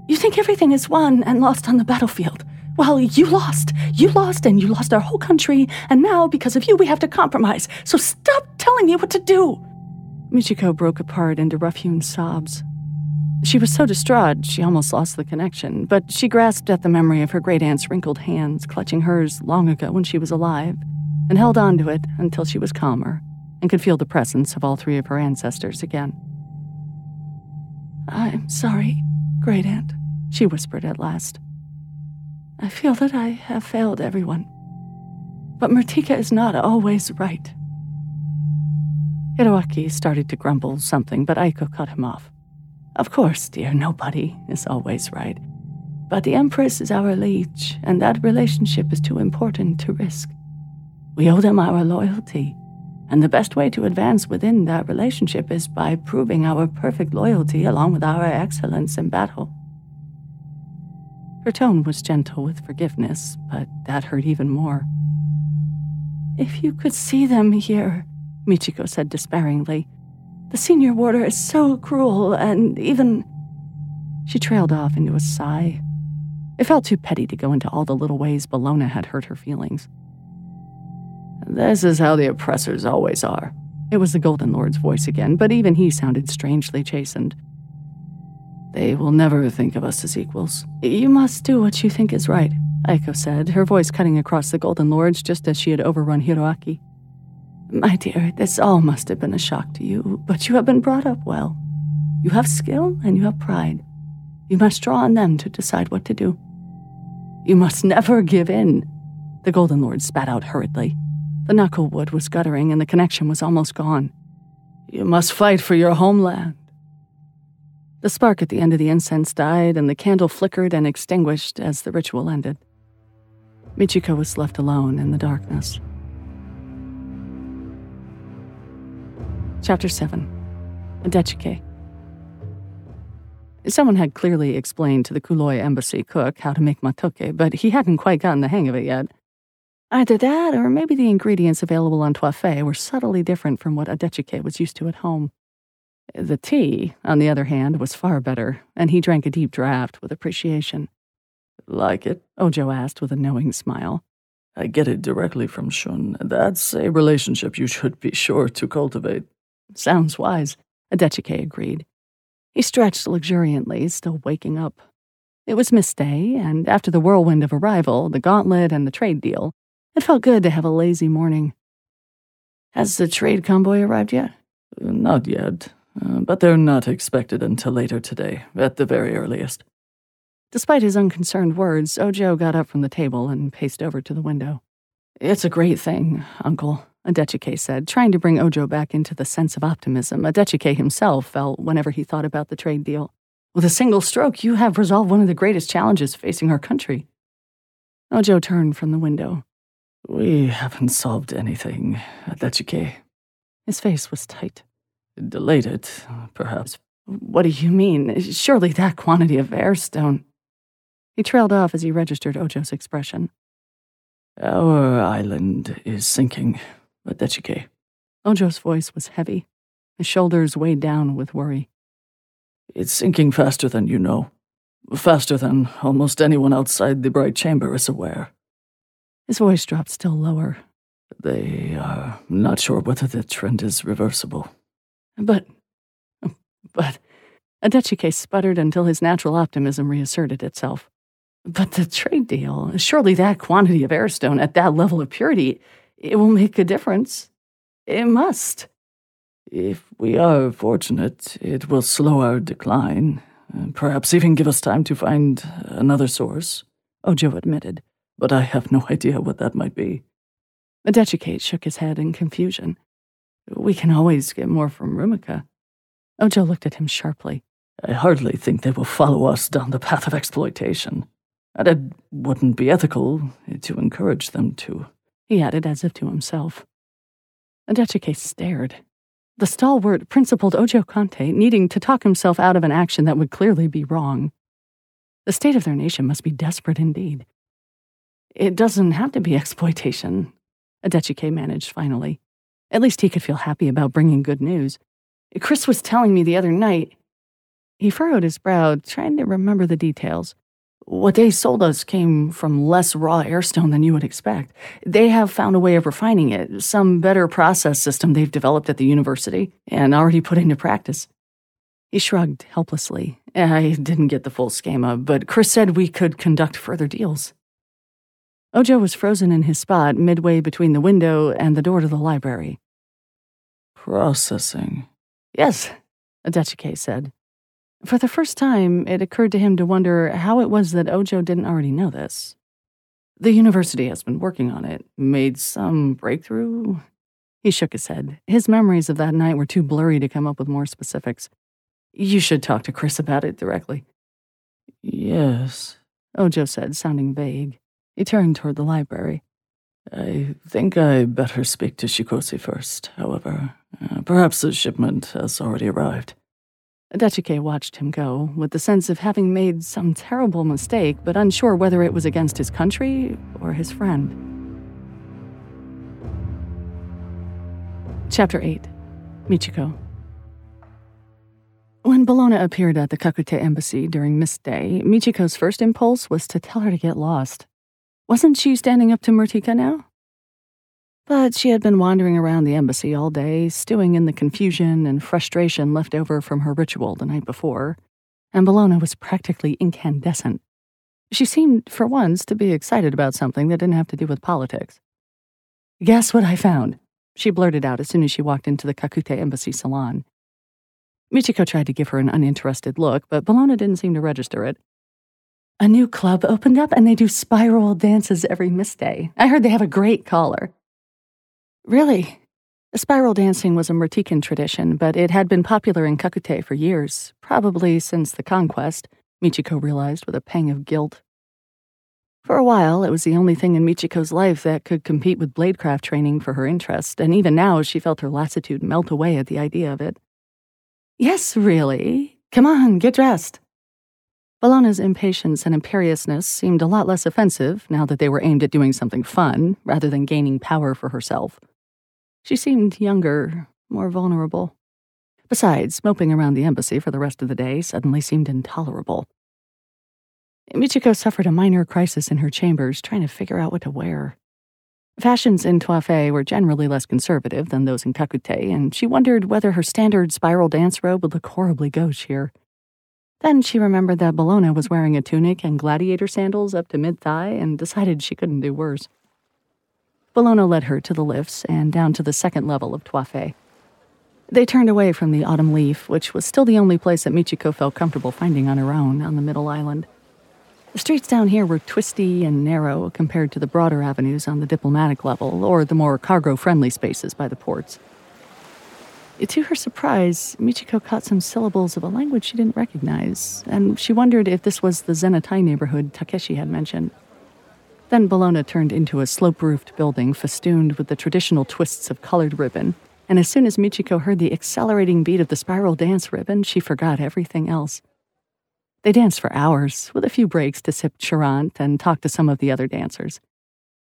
You think everything is won and lost on the battlefield. Well, you lost. You lost, and you lost our whole country, and now, because of you, we have to compromise. So stop telling me what to do. Michiko broke apart into rough hewn sobs. She was so distraught she almost lost the connection, but she grasped at the memory of her great aunt's wrinkled hands clutching hers long ago when she was alive, and held on to it until she was calmer and could feel the presence of all three of her ancestors again. I'm sorry, great aunt, she whispered at last. I feel that I have failed everyone. But Mertika is not always right. Hiroaki started to grumble something, but Aiko cut him off. Of course, dear, nobody is always right. But the Empress is our liege, and that relationship is too important to risk. We owe them our loyalty, and the best way to advance within that relationship is by proving our perfect loyalty along with our excellence in battle. Her tone was gentle with forgiveness, but that hurt even more. If you could see them here, Michiko said despairingly. The senior warder is so cruel, and even. She trailed off into a sigh. It felt too petty to go into all the little ways Bellona had hurt her feelings. This is how the oppressors always are. It was the Golden Lord's voice again, but even he sounded strangely chastened. They will never think of us as equals. You must do what you think is right, Aiko said, her voice cutting across the Golden Lord's just as she had overrun Hiroaki. My dear, this all must have been a shock to you, but you have been brought up well. You have skill and you have pride. You must draw on them to decide what to do. You must never give in. The Golden Lord spat out hurriedly. The knuckle wood was guttering and the connection was almost gone. You must fight for your homeland. The spark at the end of the incense died and the candle flickered and extinguished as the ritual ended. Michiko was left alone in the darkness. Chapter 7 Adechike. Someone had clearly explained to the Kuloi embassy cook how to make matoke, but he hadn't quite gotten the hang of it yet. Either that, or maybe the ingredients available on Twaa-Fei were subtly different from what Adechike was used to at home. The tea, on the other hand, was far better, and he drank a deep draught with appreciation. Like it? Ojo asked with a knowing smile. I get it directly from Shun. That's a relationship you should be sure to cultivate. Sounds wise, Adechike agreed. He stretched luxuriantly, still waking up. It was mist day, and after the whirlwind of arrival, the gauntlet, and the trade deal, it felt good to have a lazy morning. Has the trade convoy arrived yet? Not yet, uh, but they're not expected until later today, at the very earliest. Despite his unconcerned words, Ojo got up from the table and paced over to the window. It's a great thing, Uncle, Adechike said, trying to bring Ojo back into the sense of optimism Adechike himself felt whenever he thought about the trade deal. With a single stroke, you have resolved one of the greatest challenges facing our country. Ojo turned from the window. We haven't solved anything, Adechike. His face was tight. Delayed it, perhaps. What do you mean? Surely that quantity of airstone. He trailed off as he registered Ojo's expression. Our island is sinking, Adechike. Ojo's voice was heavy. His shoulders weighed down with worry. It's sinking faster than you know. Faster than almost anyone outside the Bright Chamber is aware. His voice dropped still lower. They are not sure whether the trend is reversible. But. But. Adechike sputtered until his natural optimism reasserted itself. But the trade deal, surely that quantity of airstone at that level of purity, it will make a difference. It must. If we are fortunate, it will slow our decline, perhaps even give us time to find another source, Ojo admitted. But I have no idea what that might be. Adechike shook his head in confusion. We can always get more from Rumika. Ojo looked at him sharply. I hardly think they will follow us down the path of exploitation. And it wouldn't be ethical to encourage them to, he added as if to himself. Adechike stared. The stalwart, principled Ojo Kante needing to talk himself out of an action that would clearly be wrong. The state of their nation must be desperate indeed. It doesn't have to be [LAUGHS] exploitation, Adechike managed finally. At least he could feel happy about bringing good news. Chris was telling me the other night. He furrowed his brow, trying to remember the details. What they sold us came from less raw airstone than you would expect. They have found a way of refining it, some better process system they've developed at the university and already put into practice. He shrugged helplessly. I didn't get the full schema, but Chris said we could conduct further deals. Ojo was frozen in his spot midway between the window and the door to the library. Processing. Yes, Adechike said. For the first time, it occurred to him to wonder how it was that Ojo didn't already know this. The university has been working on it, made some breakthrough. He shook his head. His memories of that night were too blurry to come up with more specifics. You should talk to Chris about it directly. Yes, Ojo said, sounding vague. He turned toward the library. I think I better speak to Shikosi first, however. Uh, perhaps the shipment has already arrived. Adechike watched him go, with the sense of having made some terrible mistake, but unsure whether it was against his country or his friend. Chapter 8 Michiko When Bellona appeared at the Kakute embassy during Mist Day, Michiko's first impulse was to tell her to get lost. Wasn't she standing up to Mertika now? But she had been wandering around the embassy all day, stewing in the confusion and frustration left over from her ritual the night before, and Bellona was practically incandescent. She seemed, for once, to be excited about something that didn't have to do with politics. Guess what I found? She blurted out as soon as she walked into the Kakute embassy salon. Michiko tried to give her an uninterested look, but Bellona didn't seem to register it. A new club opened up and they do spiral dances every Mist Day. I heard they have a great caller. Really? Spiral dancing was a Mertikan tradition, but it had been popular in Kakute for years, probably since the conquest, Michiko realized with a pang of guilt. For a while, it was the only thing in Michiko's life that could compete with bladecraft training for her interest, and even now she felt her lassitude melt away at the idea of it. Yes, really. Come on, get dressed. Bellona's impatience and imperiousness seemed a lot less offensive now that they were aimed at doing something fun rather than gaining power for herself. She seemed younger, more vulnerable. Besides, moping around the embassy for the rest of the day suddenly seemed intolerable. Michiko suffered a minor crisis in her chambers trying to figure out what to wear. Fashions in Twaa-Fei were generally less conservative than those in Kakute, and she wondered whether her standard spiral dance robe would look horribly gauche here. Then she remembered that Bellona was wearing a tunic and gladiator sandals up to mid thigh and decided she couldn't do worse. Bellona led her to the lifts and down to the second level of Twaa-Fei. They turned away from the autumn leaf, which was still the only place that Michiko felt comfortable finding on her own on the middle island. The streets down here were twisty and narrow compared to the broader avenues on the diplomatic level or the more cargo friendly spaces by the ports. To her surprise, Michiko caught some syllables of a language she didn't recognize, and she wondered if this was the Zenatai neighborhood Takeshi had mentioned. Then Bellona turned into a slope roofed building festooned with the traditional twists of colored ribbon, and as soon as Michiko heard the accelerating beat of the spiral dance ribbon, she forgot everything else. They danced for hours, with a few breaks to sip charant and talk to some of the other dancers.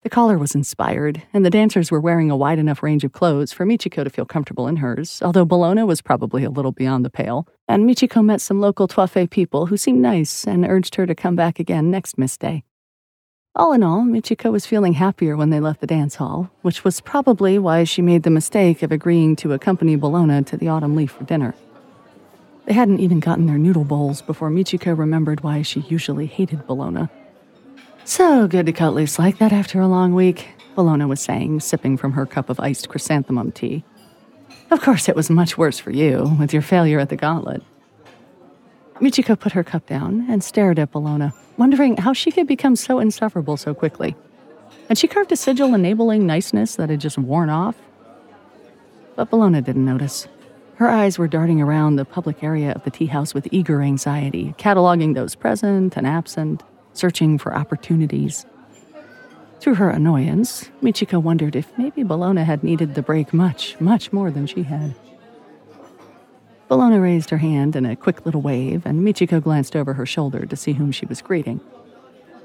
The caller was inspired, and the dancers were wearing a wide enough range of clothes for Michiko to feel comfortable in hers, although Bellona was probably a little beyond the pale. And Michiko met some local Twaa-Fei people who seemed nice and urged her to come back again next Mist Day. All in all, Michiko was feeling happier when they left the dance hall, which was probably why she made the mistake of agreeing to accompany Bellona to the autumn leaf for dinner. They hadn't even gotten their noodle bowls before Michiko remembered why she usually hated Bellona. So good to cut loose like that after a long week, Bellona was saying, sipping from her cup of iced chrysanthemum tea. Of course, it was much worse for you, with your failure at the gauntlet. Michiko put her cup down and stared at Bellona, wondering how she could become so insufferable so quickly. Had she carved a sigil enabling niceness that had just worn off? But Bellona didn't notice. Her eyes were darting around the public area of the tea house with eager anxiety, cataloging those present and absent, searching for opportunities. Through her annoyance, Michiko wondered if maybe Bellona had needed the break much, much more than she had. Bellona raised her hand in a quick little wave, and Michiko glanced over her shoulder to see whom she was greeting.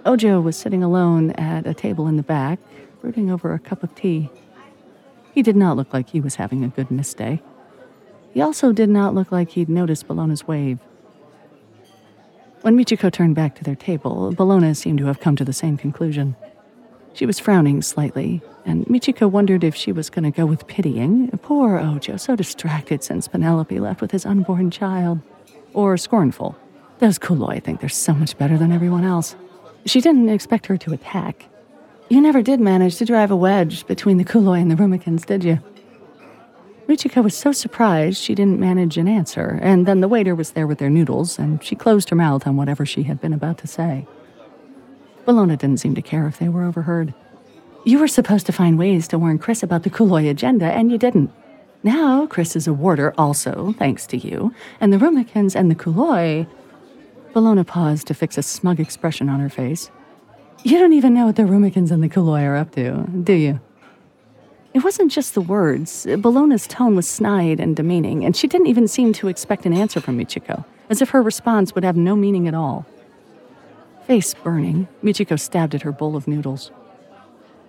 Ojo was sitting alone at a table in the back, brooding over a cup of tea. He did not look like he was having a good Mist Day. He also did not look like he'd noticed Bellona's wave. When Michiko turned back to their table, Bellona seemed to have come to the same conclusion. She was frowning slightly, and Michiko wondered if she was going to go with pitying, poor Ojo, so distracted since Penelope left with his unborn child, or scornful. Those Kuloi think they're so much better than everyone else. She didn't expect her to attack. You never did manage to drive a wedge between the Kuloi and the Rumikans, did you? Michiko was so surprised she didn't manage an answer, and then the waiter was there with their noodles, and she closed her mouth on whatever she had been about to say. Bellona didn't seem to care if they were overheard. You were supposed to find ways to warn Chris about the Kuloi agenda, and you didn't. Now, Chris is a warder also, thanks to you, and the Rumikans and the Kuloi. Bellona paused to fix a smug expression on her face. You don't even know what the Rumikans and the Kuloi are up to, do you? It wasn't just the words. Bellona's tone was snide and demeaning, and she didn't even seem to expect an answer from Michiko, as if her response would have no meaning at all. Face burning, Michiko stabbed at her bowl of noodles.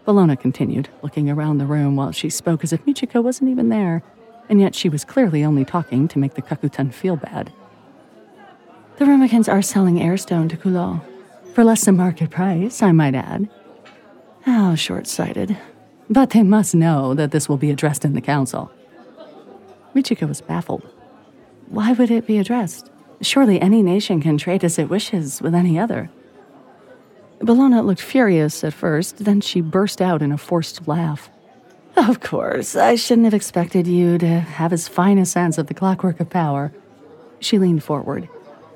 Bellona continued, looking around the room while she spoke as if Michiko wasn't even there, and yet she was clearly only talking to make the Kakutan feel bad. The Rumikans are selling airstone to Kulo. For less than market price, I might add. How short sighted. But they must know that this will be addressed in the council. Michiko was baffled. Why would it be addressed? Surely any nation can trade as it wishes with any other. Bellona looked furious at first, then she burst out in a forced laugh. Of course, I shouldn't have expected you to have as fine a sense of the clockwork of power. She leaned forward.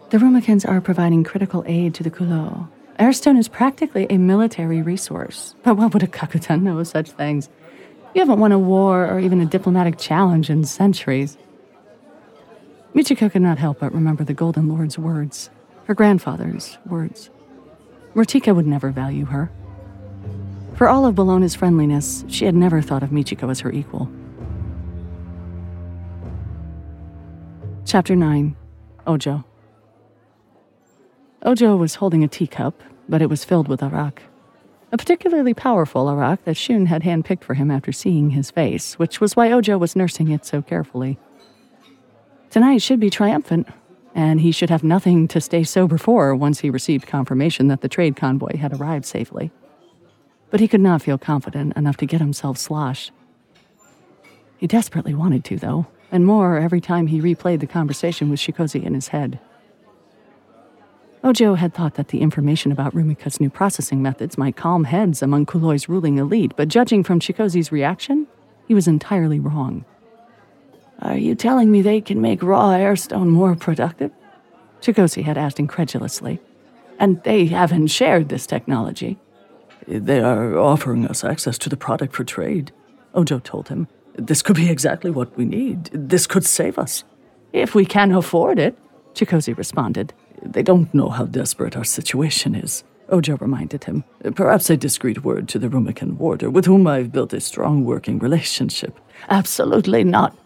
The Rumikans are providing critical aid to the Kulo, Airstone is practically a military resource, but what would a Kakutan know of such things? You haven't won a war or even a diplomatic challenge in centuries. Michiko could not help but remember the Golden Lord's words, her grandfather's words. Mertika would never value her. For all of Bellona's friendliness, she had never thought of Michiko as her equal. Chapter 9 Ojo Ojo was holding a teacup, but it was filled with arak. A particularly powerful arak that Shun had handpicked for him after seeing his face, which was why Ojo was nursing it so carefully. Tonight should be triumphant, and he should have nothing to stay sober for once he received confirmation that the trade convoy had arrived safely. But he could not feel confident enough to get himself sloshed. He desperately wanted to, though, and more every time he replayed the conversation with Shikozi in his head. Ojo had thought that the information about Rumika's new processing methods might calm heads among Kuloi's ruling elite, but judging from Shikozi's reaction, he was entirely wrong. Are you telling me they can make raw airstone more productive? Chikozi had asked incredulously. And they haven't shared this technology. They are offering us access to the product for trade, Ojo told him. This could be exactly what we need. This could save us. If we can afford it, Chikozi responded. They don't know how desperate our situation is, Ojo reminded him. Perhaps a discreet word to the Rumikan warder, with whom I've built a strong working relationship. Absolutely not.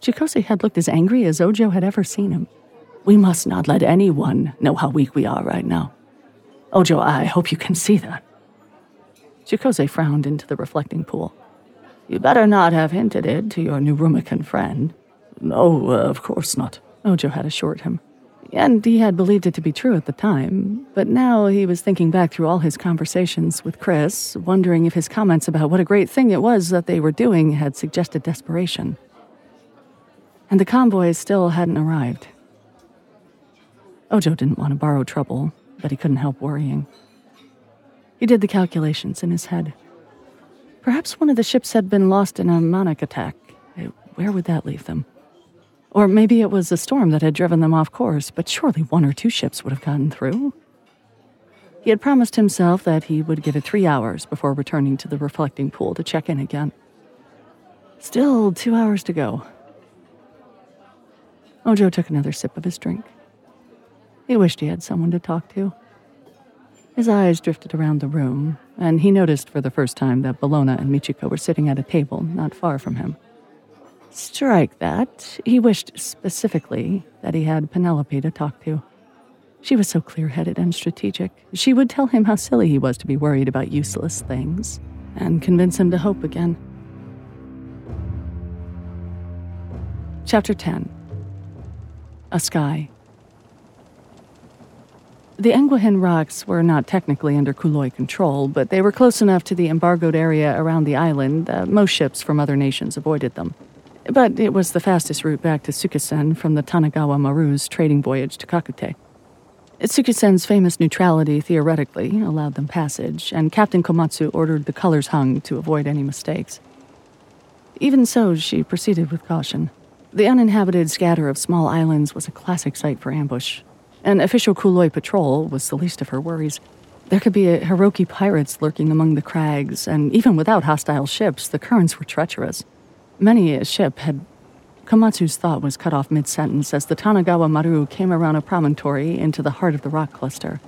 Chikozi had looked as angry as Ojo had ever seen him. We must not let anyone know how weak we are right now. Ojo, I hope you can see that. Chikoze frowned into the reflecting pool. You better not have hinted it to your new Rumikan friend. No, uh, of course not, Ojo had assured him and he had believed it to be true at the time. But now he was thinking back through all his conversations with Chris, wondering if his comments about what a great thing it was that they were doing had suggested desperation. And the convoys still hadn't arrived. Ojo didn't want to borrow trouble, but he couldn't help worrying. He did the calculations in his head. Perhaps one of the ships had been lost in a Manak attack. Where would that leave them? Or maybe it was a storm that had driven them off course, but surely one or two ships would have gotten through. He had promised himself that he would give it three hours before returning to the reflecting pool to check in again. Still two hours to go. Ojo took another sip of his drink. He wished he had someone to talk to. His eyes drifted around the room, and he noticed for the first time that Bellona and Michiko were sitting at a table not far from him. Strike that. He wished specifically that he had Penelope to talk to. She was so clear headed and strategic. She would tell him how silly he was to be worried about useless things and convince him to hope again. Chapter 10 A Sky The Engwahin rocks were not technically under Kuloi control, but they were close enough to the embargoed area around the island that most ships from other nations avoided them. But it was the fastest route back to Tsukusen from the Tanagawa Maru's trading voyage to Kakute. Tsukusen's famous neutrality theoretically allowed them passage, and Captain Komatsu ordered the colors hung to avoid any mistakes. Even so, she proceeded with caution. The uninhabited scatter of small islands was a classic site for ambush. An official Kuloi patrol was the least of her worries. There could be Hiroki pirates lurking among the crags, and even without hostile ships, the currents were treacherous. Many a ship had Komatsu's thought was cut off mid sentence as the Tanagawa Maru came around a promontory into the heart of the rock cluster.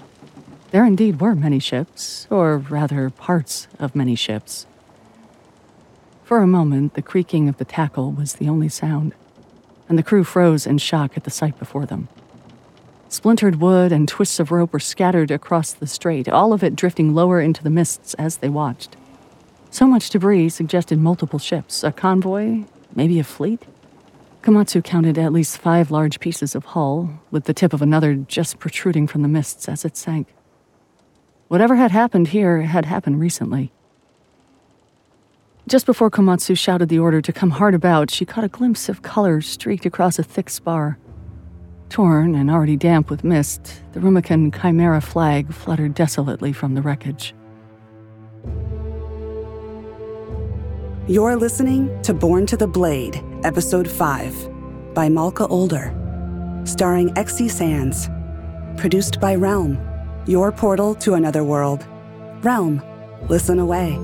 There indeed were many ships, or rather, parts of many ships. For a moment, the creaking of the tackle was the only sound, and the crew froze in shock at the sight before them. Splintered wood and twists of rope were scattered across the strait, all of it drifting lower into the mists as they watched. So much debris suggested multiple ships, a convoy, maybe a fleet? Komatsu counted at least five large pieces of hull, with the tip of another just protruding from the mists as it sank. Whatever had happened here had happened recently. Just before Komatsu shouted the order to come hard about, she caught a glimpse of color streaked across a thick spar. Torn and already damp with mist, the Rumikan Chimera flag fluttered desolately from the wreckage. You're listening to Born to the Blade, Episode 5 by Malka Older, starring Exie Sands. Produced by Realm, your portal to another world. Realm, listen away.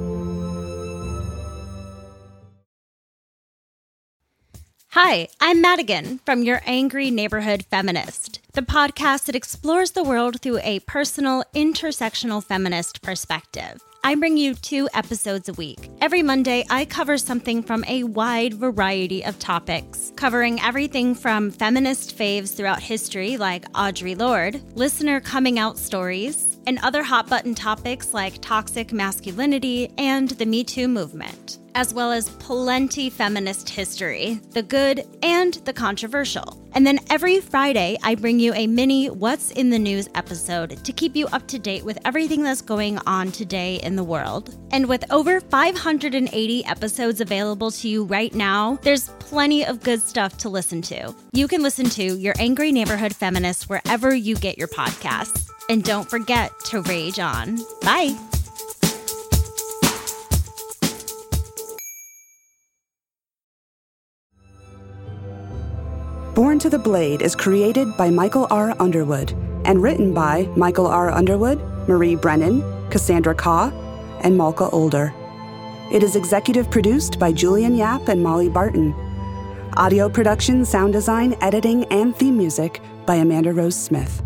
Hi, I'm Madigan from Your Angry Neighborhood Feminist, the podcast that explores the world through a personal, intersectional feminist perspective. I bring you two episodes a week. Every Monday, I cover something from a wide variety of topics, covering everything from feminist faves throughout history, like Audre Lorde, listener coming out stories, and other hot button topics like toxic masculinity and the Me Too movement as well as plenty feminist history, the good and the controversial. And then every Friday, I bring you a mini What's in the News episode to keep you up to date with everything that's going on today in the world. And with over 580 episodes available to you right now, there's plenty of good stuff to listen to. You can listen to Your Angry Neighborhood Feminist wherever you get your podcasts. And don't forget to rage on. Bye. Born to the Blade is created by Michael R. Underwood and written by Michael R. Underwood, Marie Brennan, Cassandra Khaw, and Malka Older. It is executive produced by Julian Yap and Molly Barton. Audio production, sound design, editing, and theme music by Amanda Rose Smith.